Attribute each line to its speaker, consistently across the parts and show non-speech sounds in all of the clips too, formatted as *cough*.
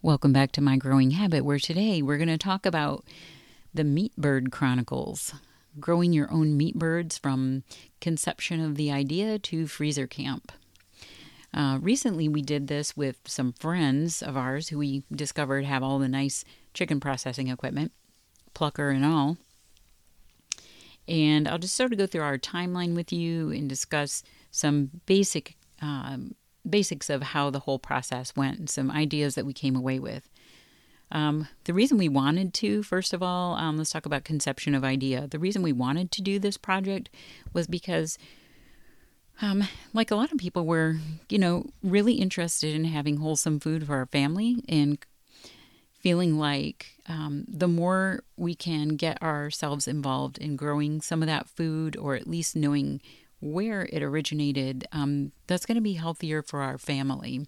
Speaker 1: Welcome back to My Growing Habit, where today we're going to talk about the Meat Bird Chronicles growing your own meat birds from conception of the idea to freezer camp. Uh, recently, we did this with some friends of ours who we discovered have all the nice chicken processing equipment, plucker and all. And I'll just sort of go through our timeline with you and discuss some basic um, basics of how the whole process went some ideas that we came away with. Um, the reason we wanted to, first of all, um, let's talk about conception of idea. The reason we wanted to do this project was because, um, like a lot of people, we're, you know, really interested in having wholesome food for our family and feeling like um, the more we can get ourselves involved in growing some of that food or at least knowing where it originated, um, that's going to be healthier for our family.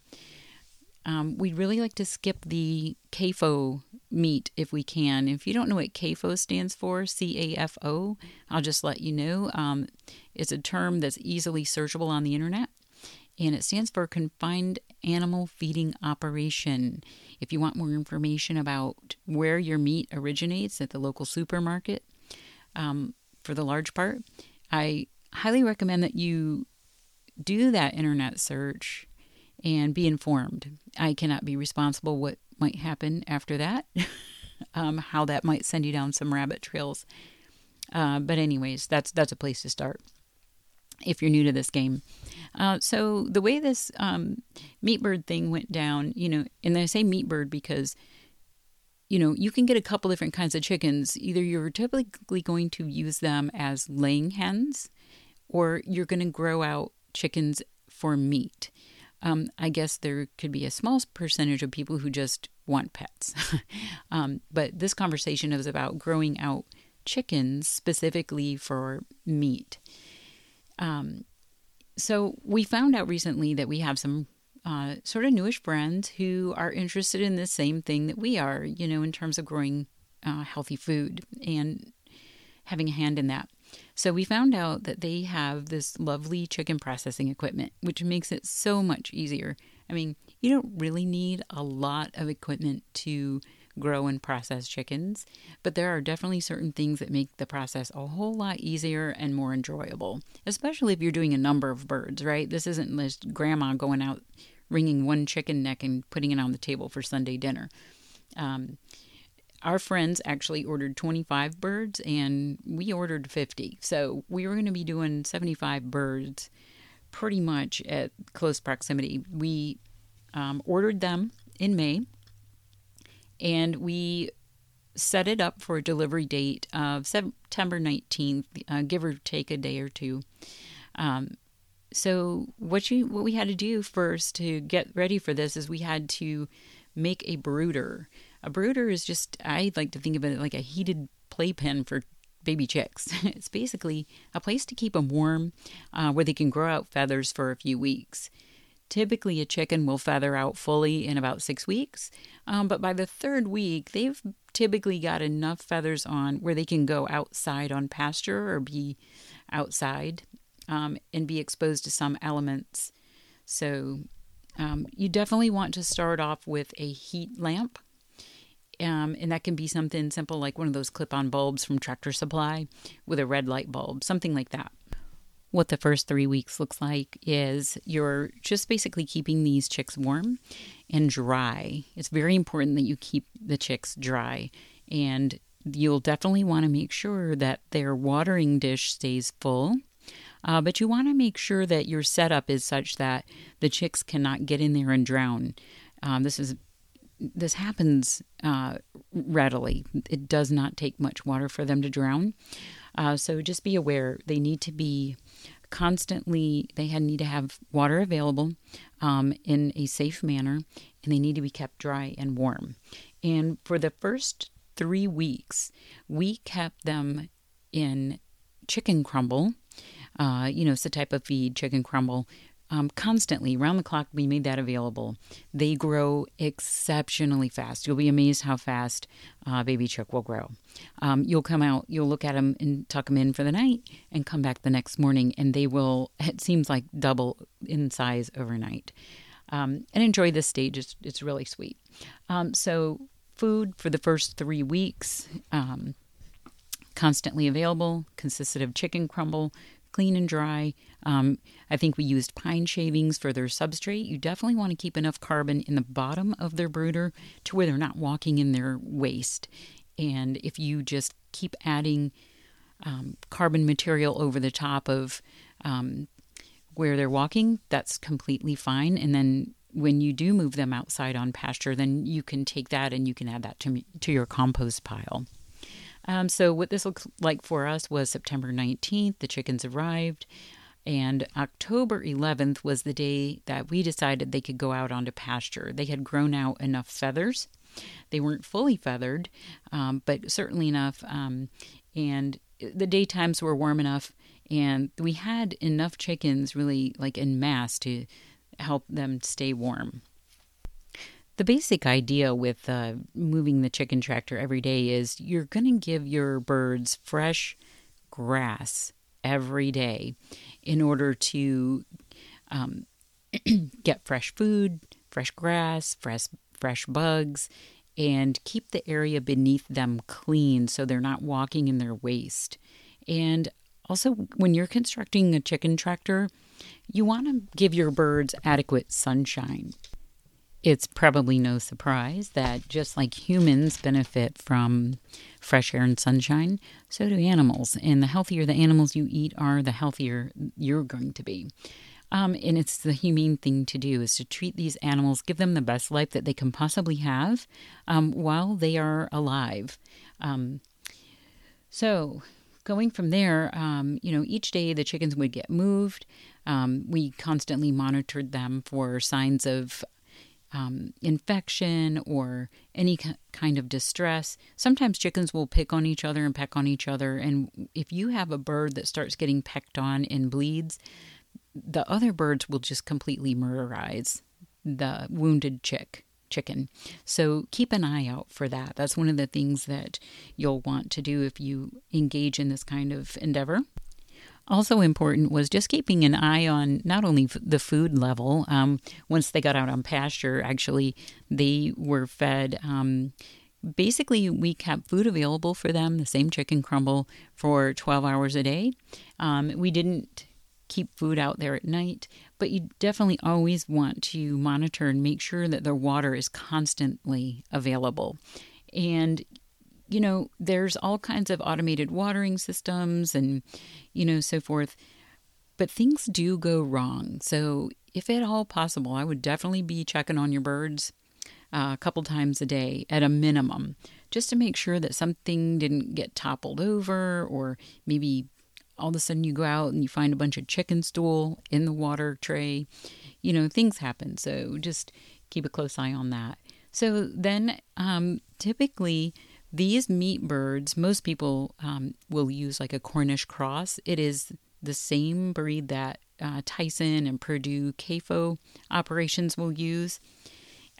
Speaker 1: Um, we'd really like to skip the CAFO meat if we can. If you don't know what CAFO stands for, C A F O, I'll just let you know. Um, it's a term that's easily searchable on the internet, and it stands for Confined Animal Feeding Operation. If you want more information about where your meat originates at the local supermarket, um, for the large part, I highly recommend that you do that internet search and be informed. I cannot be responsible what might happen after that, *laughs* um, how that might send you down some rabbit trails. Uh, but anyways, that's that's a place to start if you're new to this game. Uh, so the way this um, meat bird thing went down, you know, and I say meat bird because you know you can get a couple different kinds of chickens. Either you're typically going to use them as laying hens, or you're going to grow out chickens for meat. Um, I guess there could be a small percentage of people who just want pets. *laughs* um, but this conversation is about growing out chickens specifically for meat. Um, so we found out recently that we have some uh, sort of newish friends who are interested in the same thing that we are, you know, in terms of growing uh, healthy food and having a hand in that. So we found out that they have this lovely chicken processing equipment, which makes it so much easier. I mean, you don't really need a lot of equipment to grow and process chickens, but there are definitely certain things that make the process a whole lot easier and more enjoyable, especially if you're doing a number of birds, right? This isn't just grandma going out wringing one chicken neck and putting it on the table for Sunday dinner. Um, our friends actually ordered 25 birds and we ordered 50. So we were going to be doing 75 birds pretty much at close proximity. We um, ordered them in May and we set it up for a delivery date of September 19th, uh, give or take a day or two. Um, so what you what we had to do first to get ready for this is we had to make a brooder. A brooder is just, I like to think of it like a heated playpen for baby chicks. *laughs* it's basically a place to keep them warm uh, where they can grow out feathers for a few weeks. Typically, a chicken will feather out fully in about six weeks, um, but by the third week, they've typically got enough feathers on where they can go outside on pasture or be outside um, and be exposed to some elements. So, um, you definitely want to start off with a heat lamp um, and that can be something simple like one of those clip on bulbs from Tractor Supply with a red light bulb, something like that. What the first three weeks looks like is you're just basically keeping these chicks warm and dry. It's very important that you keep the chicks dry, and you'll definitely want to make sure that their watering dish stays full. Uh, but you want to make sure that your setup is such that the chicks cannot get in there and drown. Um, this is this happens uh, readily. It does not take much water for them to drown. Uh, so just be aware they need to be constantly, they need to have water available um, in a safe manner, and they need to be kept dry and warm. And for the first three weeks, we kept them in chicken crumble. Uh, you know, it's the type of feed, chicken crumble, um, constantly around the clock we made that available they grow exceptionally fast you'll be amazed how fast uh, baby chick will grow um, you'll come out you'll look at them and tuck them in for the night and come back the next morning and they will *laughs* it seems like double in size overnight um, and enjoy this stage. It's, it's really sweet. Um, so, food for the first three weeks, um, constantly available, consisted of chicken crumble, clean and dry. Um, I think we used pine shavings for their substrate. You definitely want to keep enough carbon in the bottom of their brooder to where they're not walking in their waste. And if you just keep adding um, carbon material over the top of um, where they're walking, that's completely fine. And then when you do move them outside on pasture, then you can take that and you can add that to, to your compost pile. Um, so, what this looks like for us was September 19th, the chickens arrived, and October 11th was the day that we decided they could go out onto pasture. They had grown out enough feathers. They weren't fully feathered, um, but certainly enough. Um, and the daytimes were warm enough and we had enough chickens really like in mass to help them stay warm. The basic idea with uh, moving the chicken tractor every day is you're going to give your birds fresh grass every day in order to um, *clears throat* get fresh food, fresh grass, fresh fresh bugs, and keep the area beneath them clean so they're not walking in their waste. And also, when you're constructing a chicken tractor, you want to give your birds adequate sunshine. It's probably no surprise that just like humans benefit from fresh air and sunshine, so do animals. And the healthier the animals you eat are, the healthier you're going to be. Um, and it's the humane thing to do is to treat these animals, give them the best life that they can possibly have um, while they are alive. Um, so going from there, um, you know, each day the chickens would get moved. Um, we constantly monitored them for signs of um, infection or any kind of distress. Sometimes chickens will pick on each other and peck on each other. And if you have a bird that starts getting pecked on and bleeds, the other birds will just completely murderize the wounded chick chicken. So keep an eye out for that. That's one of the things that you'll want to do if you engage in this kind of endeavor. Also important was just keeping an eye on not only the food level. Um, once they got out on pasture, actually, they were fed. Um, basically, we kept food available for them, the same chicken crumble, for 12 hours a day. Um, we didn't keep food out there at night, but you definitely always want to monitor and make sure that the water is constantly available. And you know, there's all kinds of automated watering systems and you know so forth. But things do go wrong. So, if at all possible, I would definitely be checking on your birds uh, a couple times a day at a minimum, just to make sure that something didn't get toppled over or maybe all of a sudden you go out and you find a bunch of chicken stool in the water tray. You know, things happen. So just keep a close eye on that. So then, um, typically, these meat birds, most people um, will use like a Cornish cross. It is the same breed that uh, Tyson and Perdue CAFO operations will use.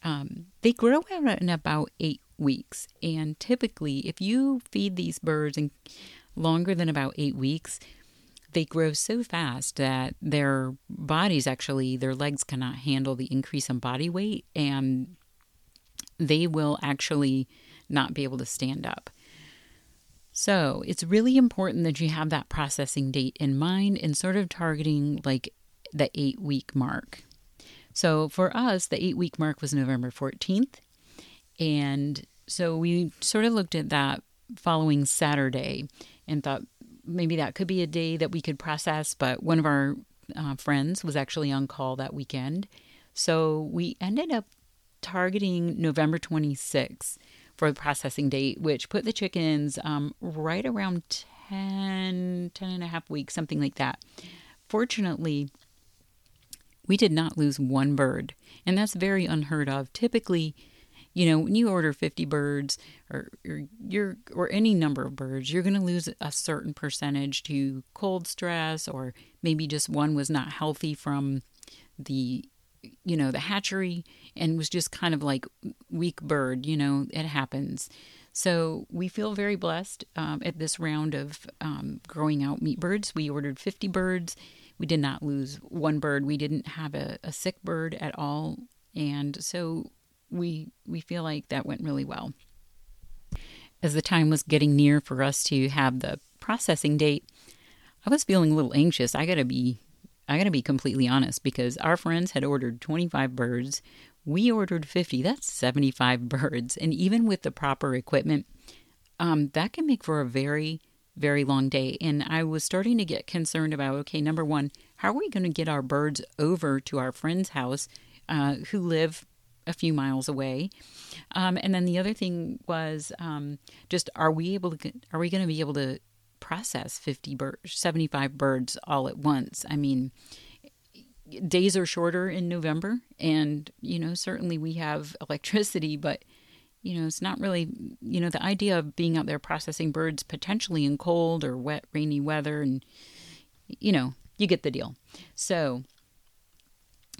Speaker 1: Um, they grow out in about eight weeks, and typically, if you feed these birds and longer than about eight weeks, they grow so fast that their bodies actually, their legs cannot handle the increase in body weight and they will actually not be able to stand up. So it's really important that you have that processing date in mind and sort of targeting like the eight week mark. So for us, the eight week mark was November 14th. And so we sort of looked at that following Saturday and thought maybe that could be a day that we could process. But one of our uh, friends was actually on call that weekend. So we ended up targeting November 26th for the processing date, which put the chickens um, right around 10, 10 and a half weeks, something like that. Fortunately, we did not lose one bird, and that's very unheard of. Typically, you know, when you order 50 birds or, or you're or any number of birds, you're going to lose a certain percentage to cold stress or maybe just one was not healthy from the you know, the hatchery and was just kind of like weak bird, you know, it happens. So we feel very blessed um, at this round of um, growing out meat birds. We ordered 50 birds. we did not lose one bird. We didn't have a, a sick bird at all, and so we we feel like that went really well. As the time was getting near for us to have the processing date, I was feeling a little anxious. I gotta be I gotta be completely honest because our friends had ordered 25 birds. We ordered 50. That's 75 birds, and even with the proper equipment, um, that can make for a very very long day. And I was starting to get concerned about okay, number one, how are we going to get our birds over to our friend's house uh, who live a few miles away? Um, and then the other thing was um, just are we able to are we going to be able to process 50 birds 75 birds all at once i mean days are shorter in november and you know certainly we have *laughs* electricity but you know, it's not really, you know, the idea of being out there processing birds potentially in cold or wet, rainy weather, and, you know, you get the deal. So,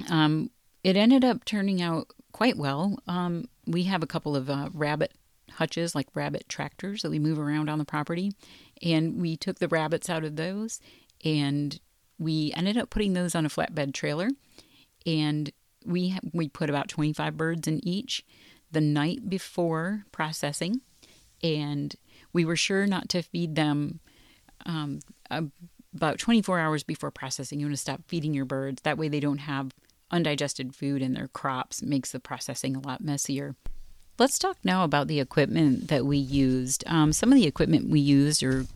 Speaker 1: um, it ended up turning out quite well. Um, we have a couple of uh, rabbit hutches, like rabbit tractors that we move around on the property, and we took the rabbits out of those and we ended up putting those on a flatbed trailer and we we put about 25 birds in each the night before processing, and we were sure not to feed them um, about 24 hours before processing. You want to stop feeding your birds. That way, they don't have undigested food in their crops. It makes the processing a lot messier. Let's talk now about the equipment that we used. Um, some of the equipment we used, or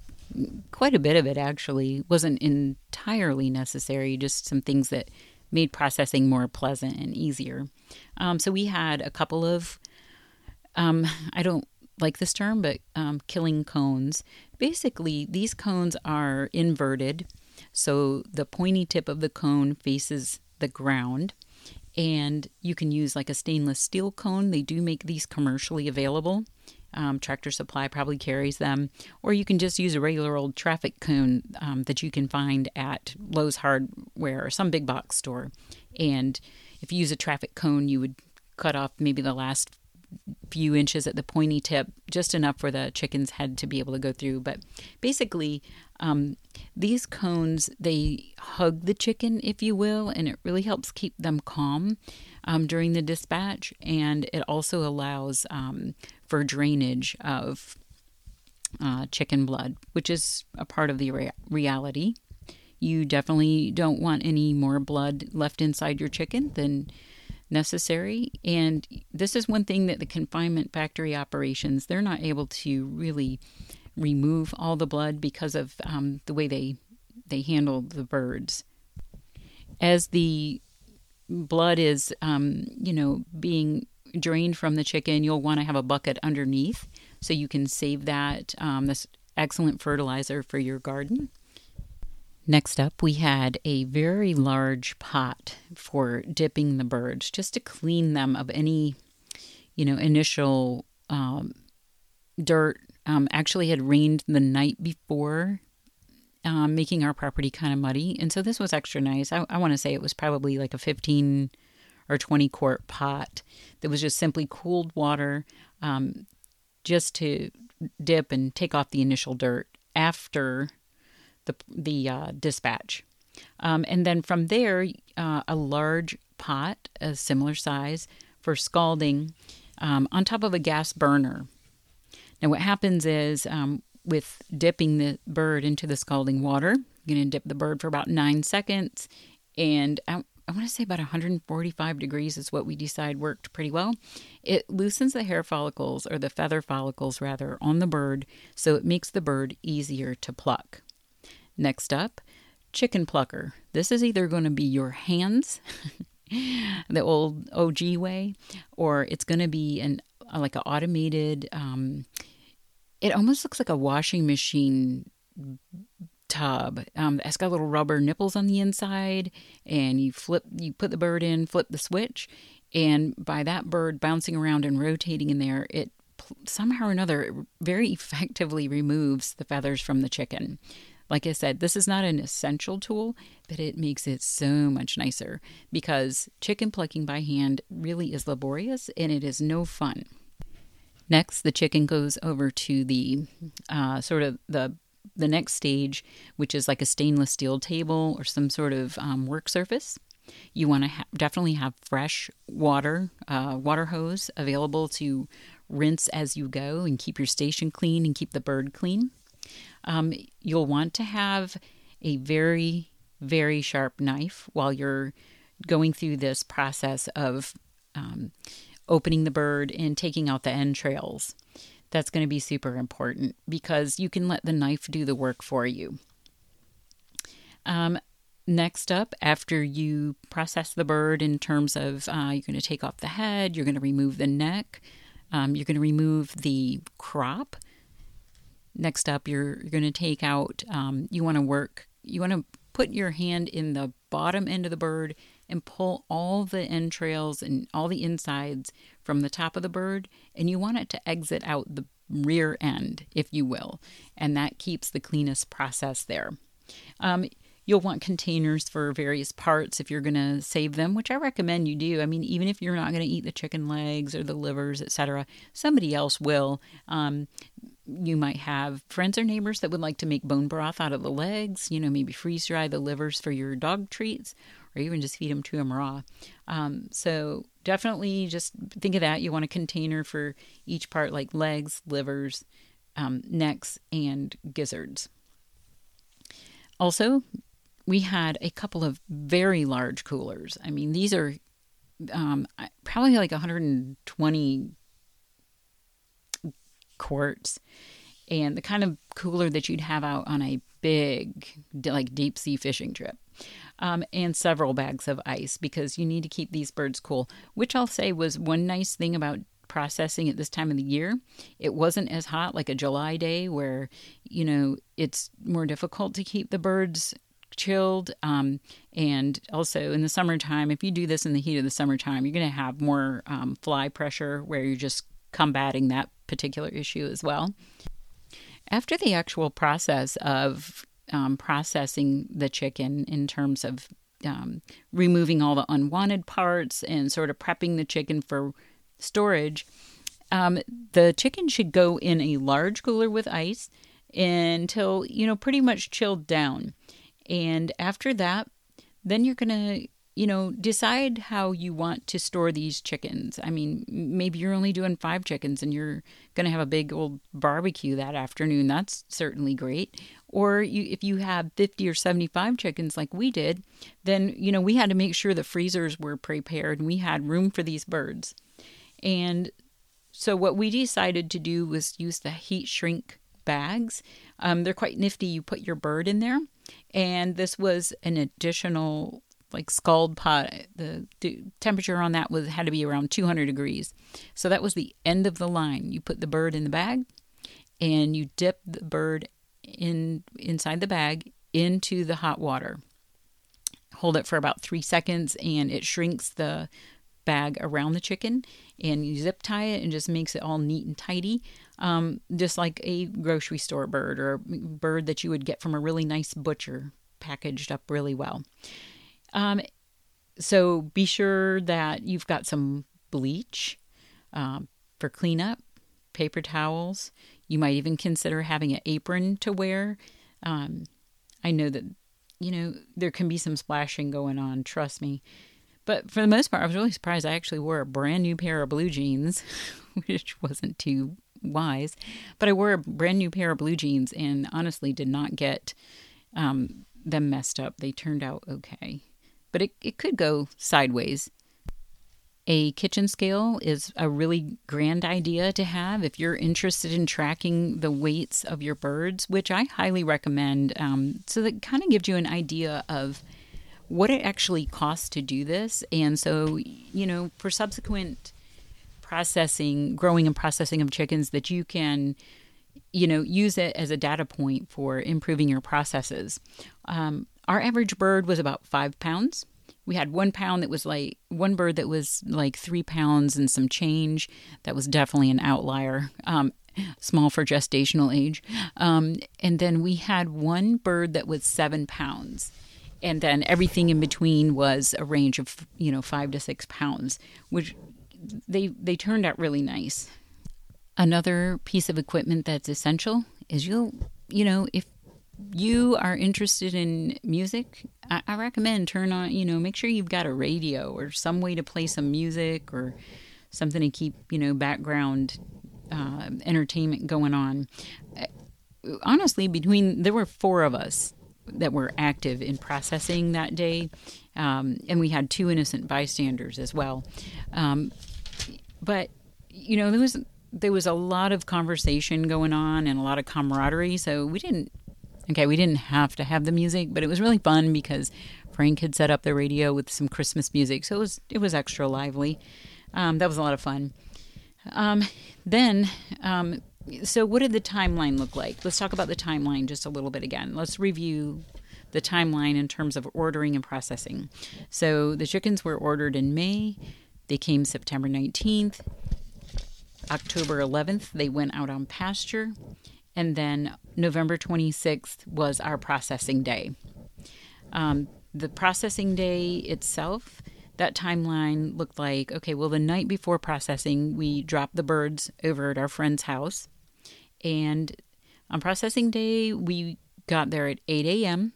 Speaker 1: quite a bit of it actually, wasn't entirely necessary, just some things that made processing more pleasant and easier. Um, so we had a couple of, um, I don't like this term, but um, killing cones. Basically, these cones are inverted. So the pointy tip of the cone faces the ground. And you can use like a stainless steel cone. They do make these commercially available. Um, Tractor Supply probably carries them, or you can just use a regular old traffic cone um, that you can find at Lowe's Hardware or some big box store. And if you use a traffic cone, you would cut off maybe the last few inches at the pointy tip, just enough for the chicken's head to be able to go through. But basically, um, these cones they hug the chicken, if you will, and it really helps keep them calm um, during the dispatch, and it also allows um, for drainage of uh, chicken blood, which is a part of the rea- reality. You definitely don't want any more blood left inside your chicken than necessary. And this is one thing that the confinement factory operations, they're not able to really remove all the blood because of um, the way they they handle the birds. As the blood is, um, you know, being drained from the chicken, you'll want to have a bucket underneath so you can save that. Um, this excellent fertilizer for your garden. Next up, we had a very large pot for dipping the birds just to clean them of any, you know, initial um, dirt. Um, actually, had rained the night before, um, making our property kind of muddy. And so this was extra nice. I, I want to say it was probably like a 15 or 20 quart pot that was just simply cooled water um, just to dip and take off the initial dirt after the the uh, dispatch. Um, and then from there, uh, a large pot, a similar size, for scalding um, on top of a gas burner. Now, what happens is um, with dipping the bird into the scalding water, you're going to dip the bird for about nine seconds, and I, I want to say about 145 degrees is what we decide worked pretty well. It loosens the hair follicles, or the feather follicles rather, on the bird, so it makes the bird easier to pluck. Next up, chicken plucker. This is either going to be your hands, *laughs* the old OG way, or it's going to be an like an automated. Um, it almost looks like a washing machine tub. Um, it's got little rubber nipples on the inside, and you flip, you put the bird in, flip the switch, and by that bird bouncing around and rotating in there, it somehow or another very effectively removes the feathers from the chicken. Like I said, this is not an essential tool, but it makes it so much nicer because chicken plucking by hand really is laborious and it is no fun. Next, the chicken goes over to the uh, sort of the the next stage, which is like a stainless steel table or some sort of um, work surface. You want to ha- definitely have fresh water, uh, water hose available to rinse as you go and keep your station clean and keep the bird clean. Um, you'll want to have a very, very sharp knife while you're going through this process of um, opening the bird and taking out the entrails. That's going to be super important because you can let the knife do the work for you. Um, next up, after you process the bird in terms of uh, you're going to take off the head, you're going to remove the neck, um, you're going to remove the crop. Next up, you're, you're going to take out, um, you want to work, you want to put your hand in the bottom end of the bird and pull all the entrails and all the insides from the top of the bird, and you want it to exit out the rear end, if you will, and that keeps the cleanest process there. Um, You'll want containers for various parts if you're going to save them, which I recommend you do. I mean, even if you're not going to eat the chicken legs or the livers, etc., somebody else will. Um, you might have friends or neighbors that would like to make bone broth out of the legs, you know, maybe freeze dry the livers for your dog treats or even just feed them to them raw. Um, so definitely just think of that. You want a container for each part, like legs, livers, um, necks, and gizzards. Also, we had a couple of very large coolers. I mean, these are um, probably like 120 quarts, and the kind of cooler that you'd have out on a big, like deep sea fishing trip. Um, and several bags of ice because you need to keep these birds cool, which I'll say was one nice thing about processing at this time of the year. It wasn't as hot like a July day where, you know, it's more difficult to keep the birds chilled. Um, and also in the summertime, if you do this in the heat of the summertime, you're going to have more um, fly pressure where you're just combating that particular issue as well. After the actual process of um, processing the chicken in terms of um, removing all the unwanted parts and sort of prepping the chicken for storage, um, the chicken should go in a large cooler with ice until, you know, pretty much chilled down. And after that, then you're going to, you know, decide how you want to store these chickens. I mean, maybe you're only doing five chickens and you're going to have a big old barbecue that afternoon. That's certainly great. Or you, if you have 50 or 75 chickens like we did, then, you know, we had to make sure the freezers were prepared and we had room for these birds. And so what we decided to do was use the heat shrink bags. Um, they're quite nifty. You put your bird in there. And this was an additional like scald pot. The temperature on that was had to be around 200 degrees. So that was the end of the line. You put the bird in the bag and you dip the bird in inside the bag into the hot water. Hold it for about three seconds and it shrinks the bag around the chicken and you zip tie it and just makes it all neat and tidy um, just like a grocery store bird or a bird that you would get from a really nice butcher, packaged up really well. Um, so be sure that you've got some bleach um, for cleanup, paper towels. You might even consider having an apron to wear. Um, I know that, you know, there can be some splashing going on, trust me. But for the most part, I was really surprised. I actually wore a brand new pair of blue jeans, *laughs* which wasn't too wise. But I wore a brand new pair of blue jeans and honestly did not get um, them messed up. They turned out okay. But it, it could go sideways. A kitchen scale is a really grand idea to have if you're interested in tracking the weights of your birds, which I highly recommend. Um, so that kind of gives you an idea of what it actually costs to do this. And so, you know, for subsequent processing, growing and processing of chickens that you can, you know, use it as a data point for improving your processes. Um, our average bird was about five pounds. We had one pound that was like one bird that was like three pounds and some change. That was definitely an outlier. Um, small for gestational age. Um, and then we had one bird that was seven pounds. And then everything in between was a range of, you know, five to six pounds, which they they turned out really nice. Another piece of equipment that's essential is you'll you know if you are interested in music, I, I, recommend turn on, you know, make sure you've got a radio or some way to play some music or something to keep, you know, background uh, entertainment going on. Uh, honestly, between there were four of us that were active in processing that day, um, and we had two innocent bystanders as well. Um, but you know, there was there was a lot of conversation going on and a lot of camaraderie. So we didn't Okay, we didn't have to have the music, but it was really fun because Frank had set up the radio with some Christmas music, so it was it was extra lively. Um, that was a lot of fun. Um, then, um, so what did the timeline look like? Let's talk about the timeline just a little bit again. Let's review the timeline in terms of ordering and processing. So the chickens were ordered in May. They came September 19th. October 11th, they went out on pasture. And then November 26th was our processing day. Um, the processing day itself, that timeline looked like okay, well, the night before processing, we dropped the birds over at our friend's house. And on processing day, we got there at 8 a.m.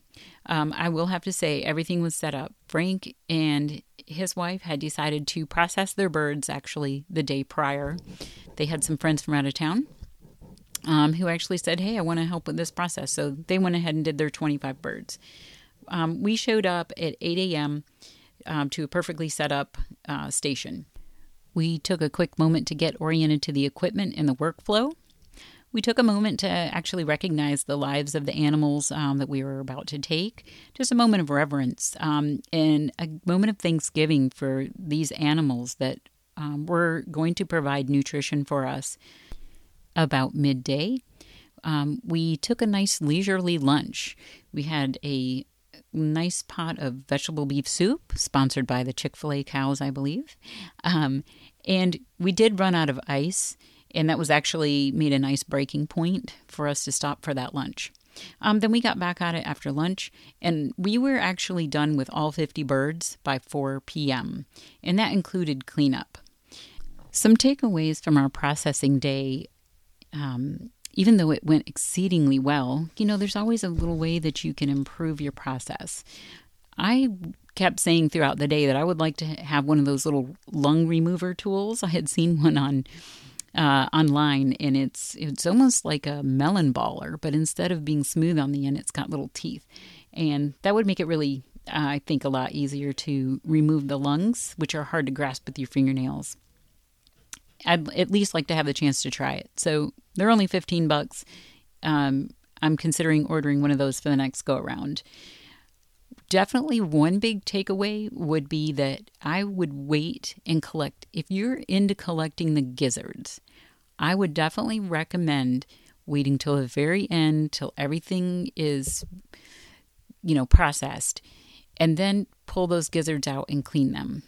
Speaker 1: Um, I will have to say, everything was set up. Frank and his wife had decided to process their birds actually the day prior. They had some friends from out of town um, who actually said, Hey, I want to help with this process. So they went ahead and did their 25 birds. Um, we showed up at 8 a.m. Um, to a perfectly set up uh, station. We took a quick moment to get oriented to the equipment and the workflow. We took a moment to actually recognize the lives of the animals um, that we were about to take. Just a moment of reverence um, and a moment of thanksgiving for these animals that um, were going to provide nutrition for us about midday. Um, we took a nice leisurely lunch. We had a nice pot of vegetable beef soup, sponsored by the Chick fil A cows, I believe. Um, and we did run out of ice, and that was actually made a nice breaking point for us to stop for that lunch. Um, then we got back at it after lunch, and we were actually done with all 50 birds by 4 p.m., and that included cleanup. Some takeaways from our processing day um, even though it went exceedingly well, you know, there's always a little way that you can improve your process. I kept saying throughout the day that I would like to have one of those little lung remover tools. I had seen one on uh, online, and it's it's almost like a melon baller, but instead of being smooth on the end, it's got little teeth, and that would make it really, uh, I think, a lot easier to remove the lungs, which are hard to grasp with your fingernails. I'd at least like to have the chance to try it. So they're only 15 bucks. Um, I'm considering ordering one of those for the next go around. Definitely one big takeaway would be that I would wait and collect. If you're into collecting the gizzards, I would definitely recommend waiting till the very end, till everything is, you know, processed, and then pull those gizzards out and clean them.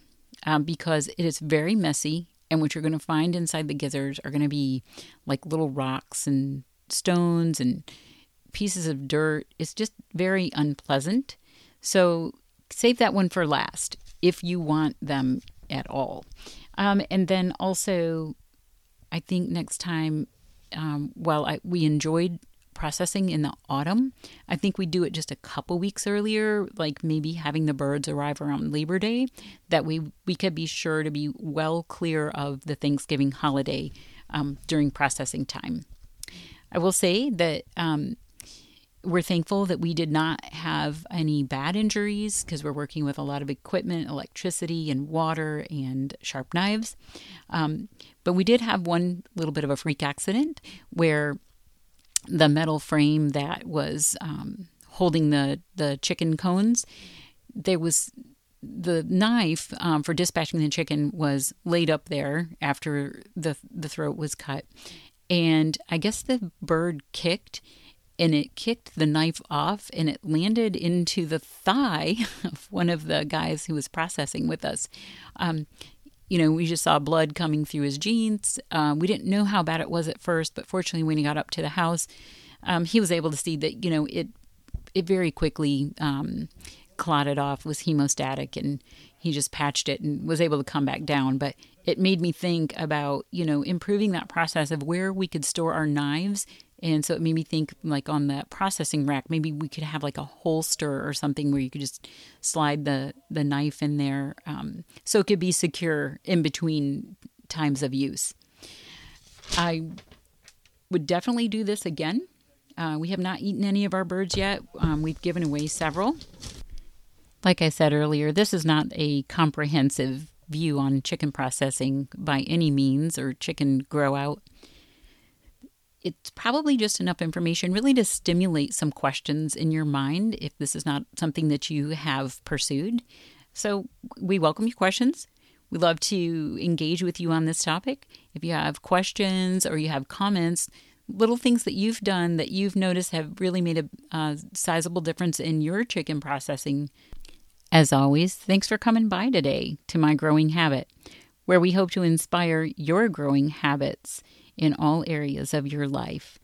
Speaker 1: Um, because it is very messy and what you're going to find inside the gizzards are going to be like little rocks and stones and pieces of dirt. It's just very unpleasant. So save that one for last if you want them at all. Um, and then also, I think next time, um, while I, we enjoyed processing in the autumn. I think we do it just a couple weeks earlier, like maybe having the birds arrive around Labor Day, that we we could be sure to be well clear of the Thanksgiving holiday um, during processing time. I will say that um, we're thankful that we did not have any bad injuries because we're working with a lot of equipment, electricity, and water and sharp knives. Um, but we did have one little bit of a freak accident where the metal frame that was um, holding the the chicken cones. There was the knife um, for dispatching the chicken was laid up there after the the throat was cut, and I guess the bird kicked, and it kicked the knife off, and it landed into the thigh *laughs* of one of the guys who was processing with us. Um, you know, we just saw blood coming through his jeans. Um, we didn't know how bad it was at first, but fortunately, when he got up to the house, um, he was able to see that you know it it very quickly um, clotted off, was hemostatic, and he just patched it and was able to come back down. But it made me think about, you know, improving that process of where we could store our knives. And so it made me think, like on the processing rack, maybe we could have like a holster or something where you could just slide the the knife in there, um, so it could be secure in between times of use. I would definitely do this again. Uh, we have not eaten any of our birds yet. Um, we've given away several. Like I said earlier, this is not a comprehensive view on chicken processing by any means or chicken grow out. It's probably just enough information really to stimulate some questions in your mind if this is not something that you have pursued. So we welcome your questions. We love to engage with you on this topic. If you have questions or you have comments, little things that you've done that you've noticed have really made a uh, sizable difference in your chicken processing as always, thanks for coming by today to My Growing Habit, where we hope to inspire your growing habits in all areas of your life.